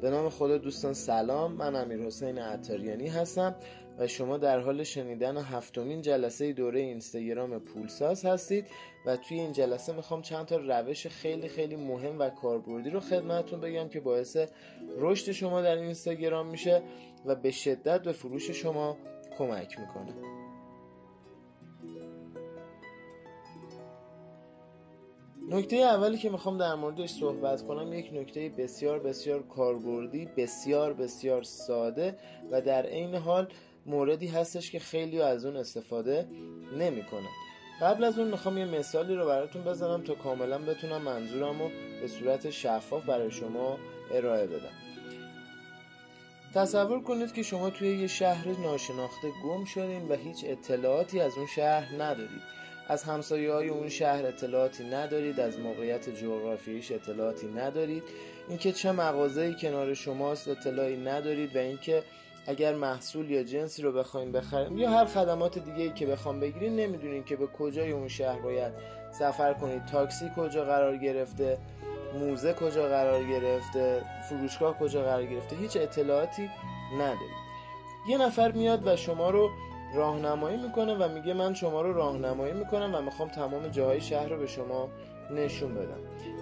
به نام خدا دوستان سلام من امیر حسین عطاریانی هستم و شما در حال شنیدن هفتمین جلسه دوره اینستاگرام پولساز هستید و توی این جلسه می‌خوام چند تا روش خیلی خیلی مهم و کاربردی رو خدمتتون بگم که باعث رشد شما در اینستاگرام میشه و به شدت به فروش شما کمک می‌کنه. نکته اولی که می‌خوام در موردش صحبت کنم یک نکته بسیار بسیار کاربردی بسیار بسیار ساده و در عین حال موردی هستش که خیلی از اون استفاده نمی‌کنن. قبل از اون می‌خوام یه مثالی رو براتون بزنم تا کاملا بتونم منظورم رو به صورت شفاف برای شما ارائه بدم. تصور کنید که شما توی یه شهر ناشناخته گم شدین و هیچ اطلاعاتی از اون شهر ندارید. از همسایه های اون شهر اطلاعاتی ندارید از موقعیت جغرافیاییش اطلاعاتی ندارید. اینکه چه مغازه‌ای کنار شماست اطلاعی ندارید و اینکه اگر محصول یا جنسی رو بخواین بخرین یا هر خدمات دیگه که بخوام بگیرین نمی‌دونین که به کجای اون شهر باید سفر کنید. تاکسی کجا قرار گرفته؟ موزه کجا قرار گرفته؟ فروشگاه کجا قرار گرفته؟ هیچ اطلاعاتی ندارید. یه نفر میاد و شما رو راهنمایی می‌کنه و میگه من شما رو راهنمایی می‌کنم و می‌خوام تمام جاهای شهر رو به شما نشون بدم.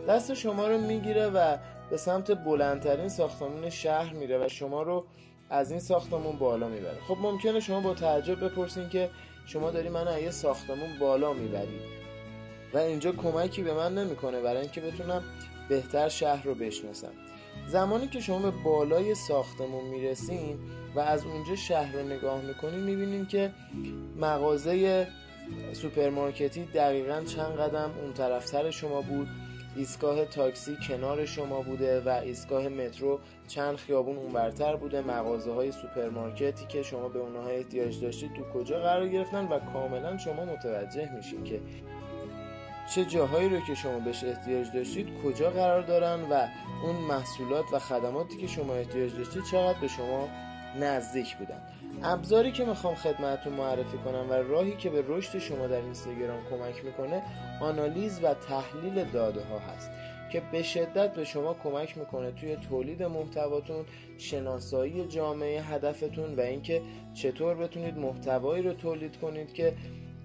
دست شما رو می‌گیره و به سمت بلندترین ساختمون شهر میره و شما رو از این ساختمون بالا می‌بره. خب ممکنه شما با تعجب بپرسین که شما داری من از یه ساختمون بالا می‌برید و اینجا کمکی به من نمی‌کنه برای اینکه بتونم بهتر شهر رو بشناسم. زمانی که شما به بالای ساختمون می‌رسین و از اونجا شهر رو نگاه می‌کنین می‌بینین که مغازه سوپرمارکتی دقیقا چند قدم اون طرفتر شما بود. ایستگاه تاکسی کنار شما بوده و ایستگاه مترو چند خیابون اونورتر بوده. مغازه های سوپرمارکتی که شما به اونها احتیاج داشتید تو کجا قرار گرفتن و کاملا شما متوجه میشین که چه جاهایی رو که شما بهش احتیاج داشتید کجا قرار دارن و اون محصولات و خدماتی که شما احتیاج داشتید چقدر به شما نزدیک بودن. ابزاری که می‌خوام خدمتتون معرفی کنم و راهی که به رشد شما در اینستاگرام کمک می‌کنه آنالیز و تحلیل داده ها هست که به شدت به شما کمک می‌کنه توی تولید محتواتون شناسایی جامعه هدفتون و اینکه چطور بتونید محتوایی رو تولید کنید که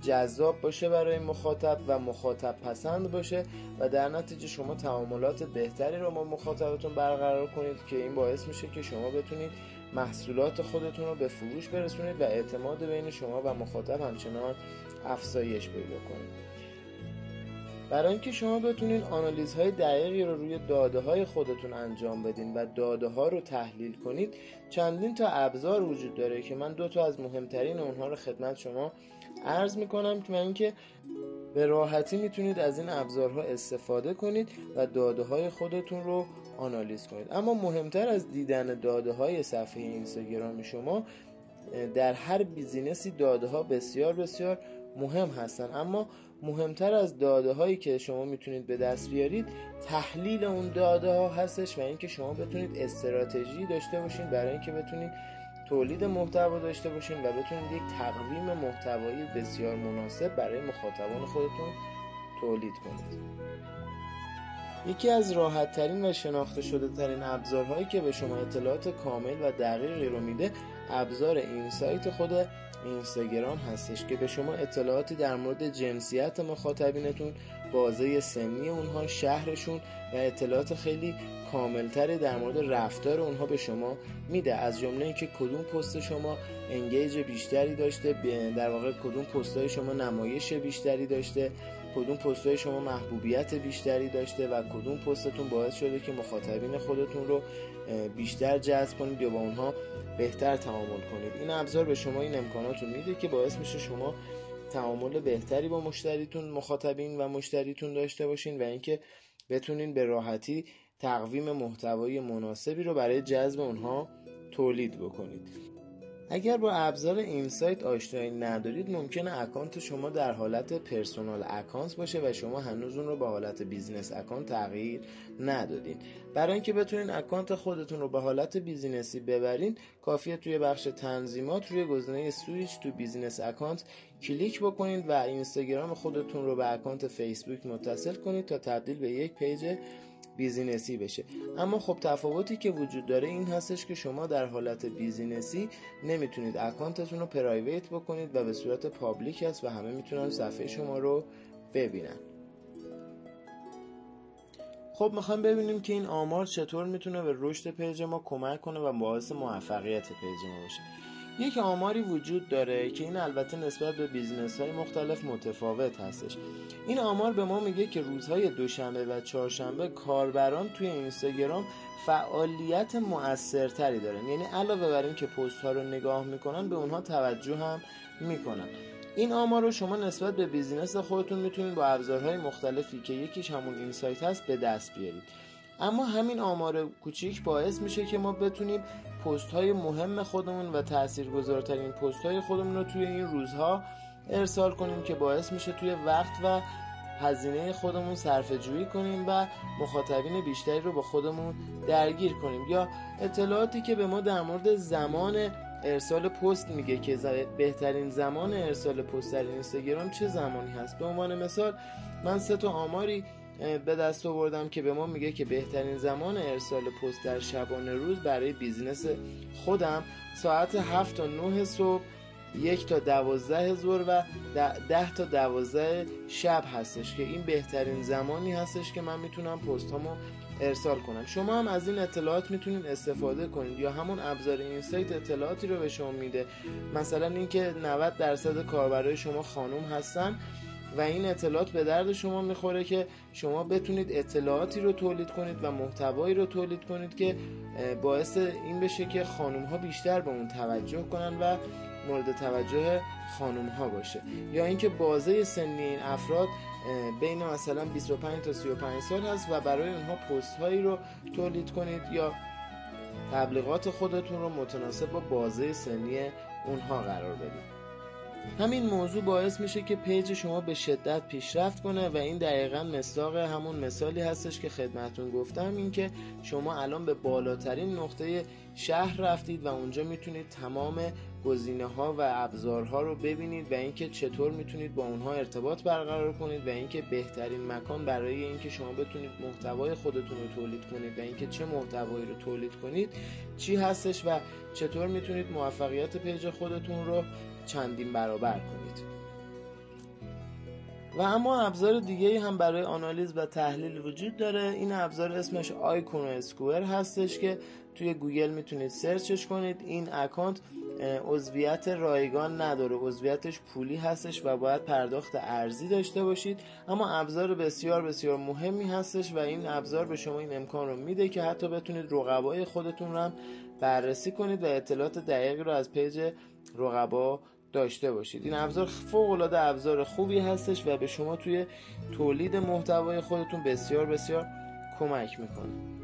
جذاب باشه برای مخاطب و مخاطب پسند باشه و در نتیجه شما تعاملات بهتری رو با مخاطبتون برقرار کنید که این باعث میشه که شما بتونید محصولات خودتون رو به فروش برسونید و اعتماد بین شما و مخاطب همچنان افزایش پیدا کنید. برای اینکه شما بتونید آنالیزهای دقیقی رو روی داده های خودتون انجام بدین و داده ها رو تحلیل کنید چندین تا ابزار وجود داره که من دو تا از مهمترین اونها رو خدمت شما عرض می‌کنم که من اینکه به راحتی می‌تونید از این ابزارها استفاده کنید و داده های خودتون رو آنالیز کنید. اما مهمتر از دیدن داده های صفحه اینستاگرام شما در هر بیزینسی داده ها بسیار بسیار مهم هستن. اما مهمتر از داده هایی که شما می‌تونید به دست بیارید تحلیل اون داده ها هستش و اینکه شما بتونید استراتژی داشته باشین برای اینکه بتونید تولید محتوا داشته باشین و بتونید یک تقویم محتوایی بسیار مناسب برای مخاطبان خودتون تولید کنید. یکی از راحت ترین و شناخته شده ترین ابزارهایی که به شما اطلاعات کامل و دقیقی رو میده ابزار این سایت خود اینستاگرام هستش که به شما اطلاعاتی در مورد جنسیت مخاطبینتون بازه سنی اونها شهرشون و اطلاعات خیلی کاملتری در مورد رفتار اونها به شما میده. از جمله اینکه کدوم پست شما انگیج بیشتری داشته در واقع کدوم پست های شما نمایش بیشتری داشته کدوم پست های شما محبوبیت بیشتری داشته و کدوم پستتون باعث شده که مخاطبین خودتون رو بیشتر جذب کنید یا با اونها بهتر تعامل کنید. این ابزار به شما این امکانات رو میده که باعث میشه شما تعامل بهتری با مشتریتون مخاطبین و مشتریتون داشته باشین و اینکه بتونین به راحتی تقویم محتوایی مناسبی رو برای جذب اونها تولید بکنید. اگر با ابزار insight آشنایی ندارید ممکنه اکانت شما در حالت personal account باشه و شما هنوز اون رو به حالت business account تغییر ندادین. برای اینکه بتونین اکانت خودتون رو به حالت business ی ببرین کافیه توی بخش تنظیمات روی گزینه switch to business account کلیک بکنید و اینستاگرام خودتون رو به اکانت فیسبوک متصل کنید تا تبدیل به یک پیج business ی بشه. اما خب تفاوتی که وجود داره این هستش که شما در حالت business ی نمی‌تونید اکانتتون رو private بکنید و به صورت public است و همه می‌تونن صفحه شما رو ببینن. خب می‌خوایم ببینیم که این آمار چطور می‌تونه به رشد پیج ما کمک کنه و باعث موفقیت پیج ما باشه. یک آماری وجود داره که این البته نسبت به business های مختلف متفاوت هستش. این آمار به ما میگه که روزهای دوشنبه و چهارشنبه کاربران توی اینستاگرام فعالیت موثرتری دارن. یعنی علاوه بر این که پست ها رو نگاه می‌کنن به اونها توجه هم می‌کنن. این آمار رو شما نسبت به بیزینس خودتون می‌تونید با ابزارهای مختلفی که یکیش همون اینسایت هست به دست بیارید. اما همین آمار کوچیک باعث میشه که ما بتونیم پست های مهم خودمون و تاثیرگذارترین پست های خودمون رو توی این روزها ارسال کنیم که باعث میشه توی وقت و هزینه خودمون صرفه جویی کنیم و مخاطبین بیشتری رو با خودمون درگیر کنیم. یا اطلاعاتی که به ما در مورد زمان ارسال پست میگه که بهترین زمان ارسال پست در اینستاگرام چه زمانی هست؟ به عنوان مثال من سه تا آماری به دست آوردم که به ما میگه که بهترین زمان ارسال پست در شبانه روز برای بیزینس خودم ساعت 7 تا 9 صبح یک تا دوازده ظهر و ده تا دوازده شب هستش که این بهترین زمانی هستش که من می‌تونم پست هامو ارسال کنم. شما هم از این اطلاعات می‌تونید استفاده کنید یا همون ابزار این سایت اطلاعاتی رو به شما میده. مثلا اینکه 90 درصد کاربرای شما خانوم هستن و این اطلاعات به درد شما می‌خوره که شما بتونید اطلاعاتی رو تولید کنید و محتوایی رو تولید کنید که باعث این بشه که خانوم ها بیشتر به اون توجه کنن و مورد توجه خانوم ها باشه. یا اینکه بازه سنی این افراد بین مثلا 25 تا 35 سال هست و برای اونها پست هایی رو تولید کنید یا تبلیغات خودتون رو متناسب با بازه سنی اونها قرار بدید. همین موضوع باعث میشه که پیج شما به شدت پیشرفت کنه و این دقیقا مصداق همون مثالی هستش که خدمتون گفتم این که شما الان به بالاترین نقطه شهر رفتید و اونجا می‌تونید تمام گزینه ها و ابزارها رو ببینید و اینکه چطور می‌تونید با اونها ارتباط برقرار کنید و اینکه بهترین مکان برای اینکه شما بتونید محتوای خودتون رو تولید کنید و اینکه چه محتوایی رو تولید کنید چی هستش و چطور می‌تونید موفقیت پیج خودتون رو چندین برابر کنید. و اما ابزار دیگه هم برای آنالیز و تحلیل وجود داره. این ابزار اسمش Iconosquare هستش که توی گوگل می‌تونید search ش کنید. این اکانت عضویت رایگان نداره. عضویتش پولی هستش و باید پرداخت ارزی داشته باشید. اما ابزار بسیار بسیار مهمی هستش و این ابزار به شما این امکان رو میده که حتی بتونید رقبای خودتون رو هم بررسی کنید و اطلاعات دقیقی رو از پیج رقبا داشته باشید. این ابزار فوق العاده ابزار خوبی هستش و به شما توی تولید محتوای خودتون بسیار بسیار کمک می‌کنه.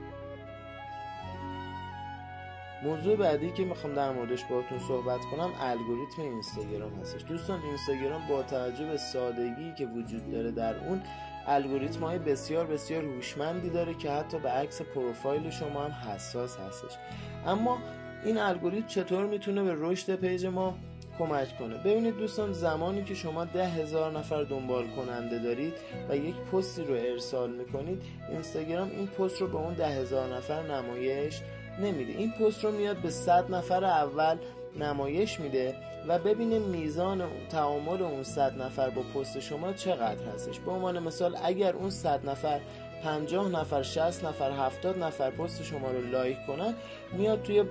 موضوع بعدی که می‌خوام در موردش باهاتون صحبت کنم الگوریتم اینستاگرام هستش. دوستان اینستاگرام با توجه به سادگی که وجود داره در اون الگوریتم های بسیار بسیار هوشمندی داره که حتی به عکس پروفایل شما هم حساس هستش. اما این الگوریتم چطور می‌تونه به رشد پیج ما کمک کنه؟ ببینید دوستان زمانی که شما ده هزار نفر دنبال کننده دارید و یک پستی رو ارسال می‌کنید اینستاگرام این پست رو به اون ده هزار نفر نمایش نمیده. این پست رو میاد به صد نفر اول نمایش میده و ببینه میزان تعامل اون صد نفر با پست شما چقدر هستش. به عنوان مثال اگر اون صد نفر 50 نفر 60 نفر 70 نفر پست شما رو لایک کنن میاد توی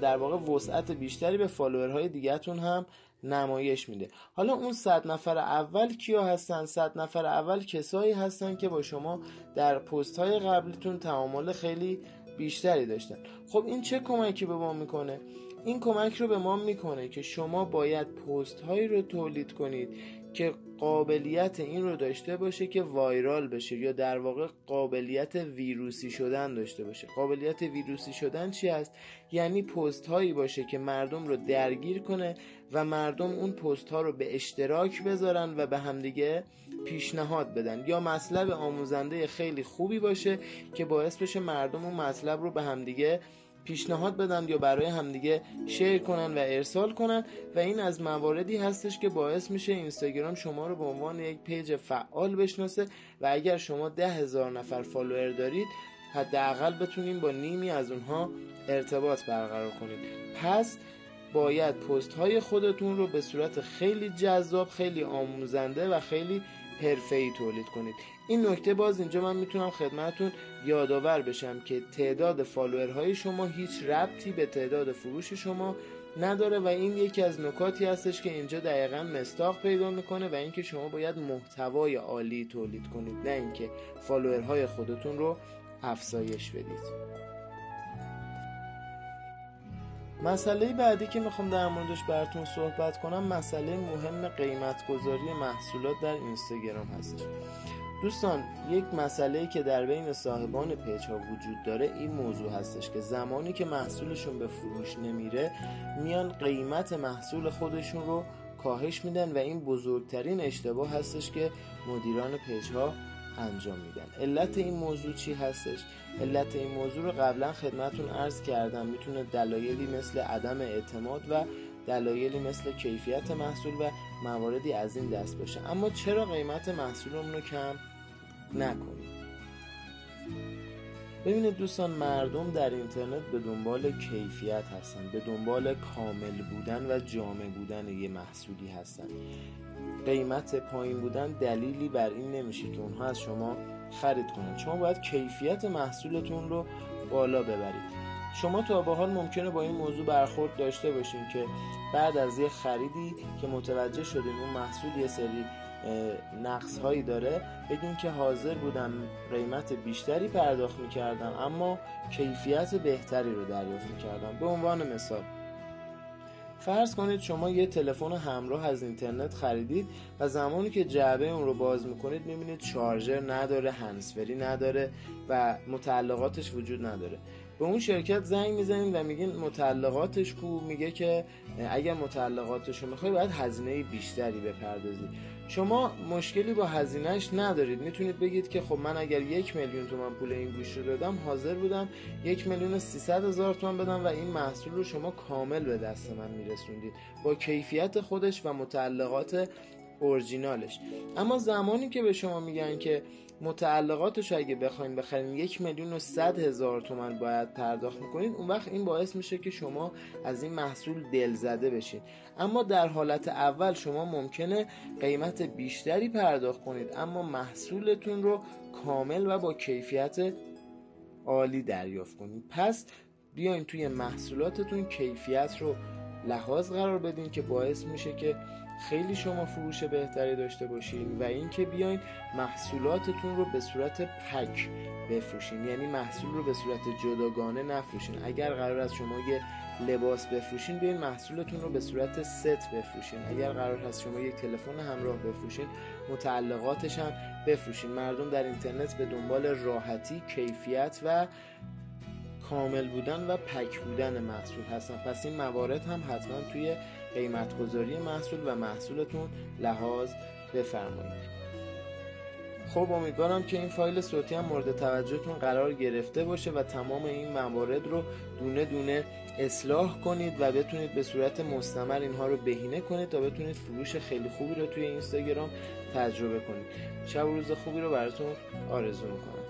در واقع وسعت بیشتری به فالوورهای دیگهتون هم نمایش میده. حالا اون صد نفر اول کیا هستن؟ صد نفر اول کسایی هستن که با شما در پست های قبلیتون تعامل خیلی بیشتری داشتن. خب این چه کمکی به ما می‌کنه؟ این کمک رو به ما می‌کنه که شما باید پست هایی رو تولید کنید که قابلیت این رو داشته باشه که وایرال بشه یا در واقع قابلیت ویروسی شدن داشته باشه. قابلیت ویروسی شدن چی است یعنی پست هایی باشه که مردم رو درگیر کنه و مردم اون پست ها رو به اشتراک بذارن و به همدیگه پیشنهاد بدن. یا مطلب آموزنده خیلی خوبی باشه که باعث بشه مردم اون مطلب رو به همدیگه پیشنهاد بدن یا برای همدیگه share کنن و ارسال کنن و این از مواردی هستش که باعث میشه اینستاگرام شما رو به عنوان یک پیج فعال بشناسه و اگر شما ده هزار نفر فالوور دارید حداقل بتونین با نیمی از اونها ارتباط برقرار کنید. پس باید پست های خودتون رو به صورت خیلی جذاب خیلی آموزنده و خیلی ای تولید کنید. این نکته باز اینجا من می‌تونم خدمتون یادآور بشم که تعداد فالوورهای شما هیچ ربطی به تعداد فروش شما نداره و این یکی از نکاتی هستش که اینجا دقیقا مستاق پیدا می‌کنه و اینکه شما باید محتوای عالی تولید کنید نه اینکه فالوورهای خودتون رو افزایش بدید. مسئله بعدی که می‌خوام در موردش براتون صحبت کنم مسئله مهم قیمت گذاری محصولات در اینستاگرام هستش دوستان یک مسئله که در بین صاحبان پیج ها وجود داره این موضوع هستش که زمانی که محصولشون به فروش نمیره میان قیمت محصول خودشون رو کاهش میدن و این بزرگترین اشتباه هستش که مدیران پیج ها انجام میدن. علت این موضوع چی هستش؟ علت این موضوع رو قبلا خدمتون عرض کردم. می‌تونه دلایلی مثل عدم اعتماد و دلایلی مثل کیفیت محصول و مواردی از این دست باشه. اما چرا قیمت محصولمون رو کم؟ نکنیم ببینید دوستان مردم در اینترنت به دنبال کیفیت هستن به دنبال کامل بودن و جامع بودن یه محصولی هستن. قیمت پایین بودن دلیلی بر این نمیشه که اونها از شما خرید کنن. شما باید کیفیت محصولتون رو بالا ببرید. شما تا به حال ممکنه با این موضوع برخورد داشته باشین که بعد از یه خریدی که متوجه شدین اون محصول یه سری نقص هایی داره بگین که حاضر بودم قیمت بیشتری پرداخت می‌کردم اما کیفیت بهتری رو دریافت می‌کردم. به عنوان مثال فرض کنید شما یه تلفن همراه از اینترنت خریدید و زمانی که جعبه اون رو باز می‌کنید می‌بینید چارجر نداره هنسفری نداره و متعلقاتش وجود نداره. به اون شرکت زنگ می‌زنید و میگین متعلقاتش کو میگه که اگر متعلقاتش رو می‌خوای باید هزینه بیشتری بپردازید شما مشکلی با هزینهش ندارید. می‌تونید بگید که خب من اگر یک میلیون تومن پول این گوش رو دادم حاضر بودم یک میلیون سیصد هزار تومن بدم و این محصول رو شما کامل به دست من میرسوندید. با کیفیت خودش و متعلقات اورجینالش. اما زمانی که به شما میگن که متعلقاتش اگه بخواین بخرین یک میلیون و صد هزار تومن باید پرداخت می‌کنید اون وقت این باعث میشه که شما از این محصول دل زده بشین اما در حالت اول شما ممکنه قیمت بیشتری پرداخت کنید اما محصولتون رو کامل و با کیفیت عالی دریافت کنید. پس بیاین توی محصولاتتون کیفیت رو لحاظ قرار بدین که باعث میشه که خیلی شما فروش بهتری داشته باشین و اینکه بیاین محصولاتتون رو به صورت پک بفروشین. یعنی محصول رو به صورت جداگانه نفروشین. اگر قرار از شما یه لباس بفروشین بیاین محصولتون رو به صورت ست بفروشین. اگر قرار هست شما یک تلفن همراه بفروشین متعلقاتش هم بفروشین. مردم در اینترنت به دنبال راحتی کیفیت و کامل بودن و پک بودن محصول هستن. پس این موارد هم حتما توی قیمت گذاری محصول و محصولتون لحاظ بفرمایید. خب امیدوارم که این فایل صوتی هم مورد توجهتون قرار گرفته باشه و تمام این موارد رو دونه دونه اصلاح کنید و بتونید به صورت مستمر اینها رو بهینه کنید تا بتونید فروش خیلی خوبی رو توی اینستاگرام تجربه کنید. شب و روز خوبی رو براتون آرزو می‌کنم.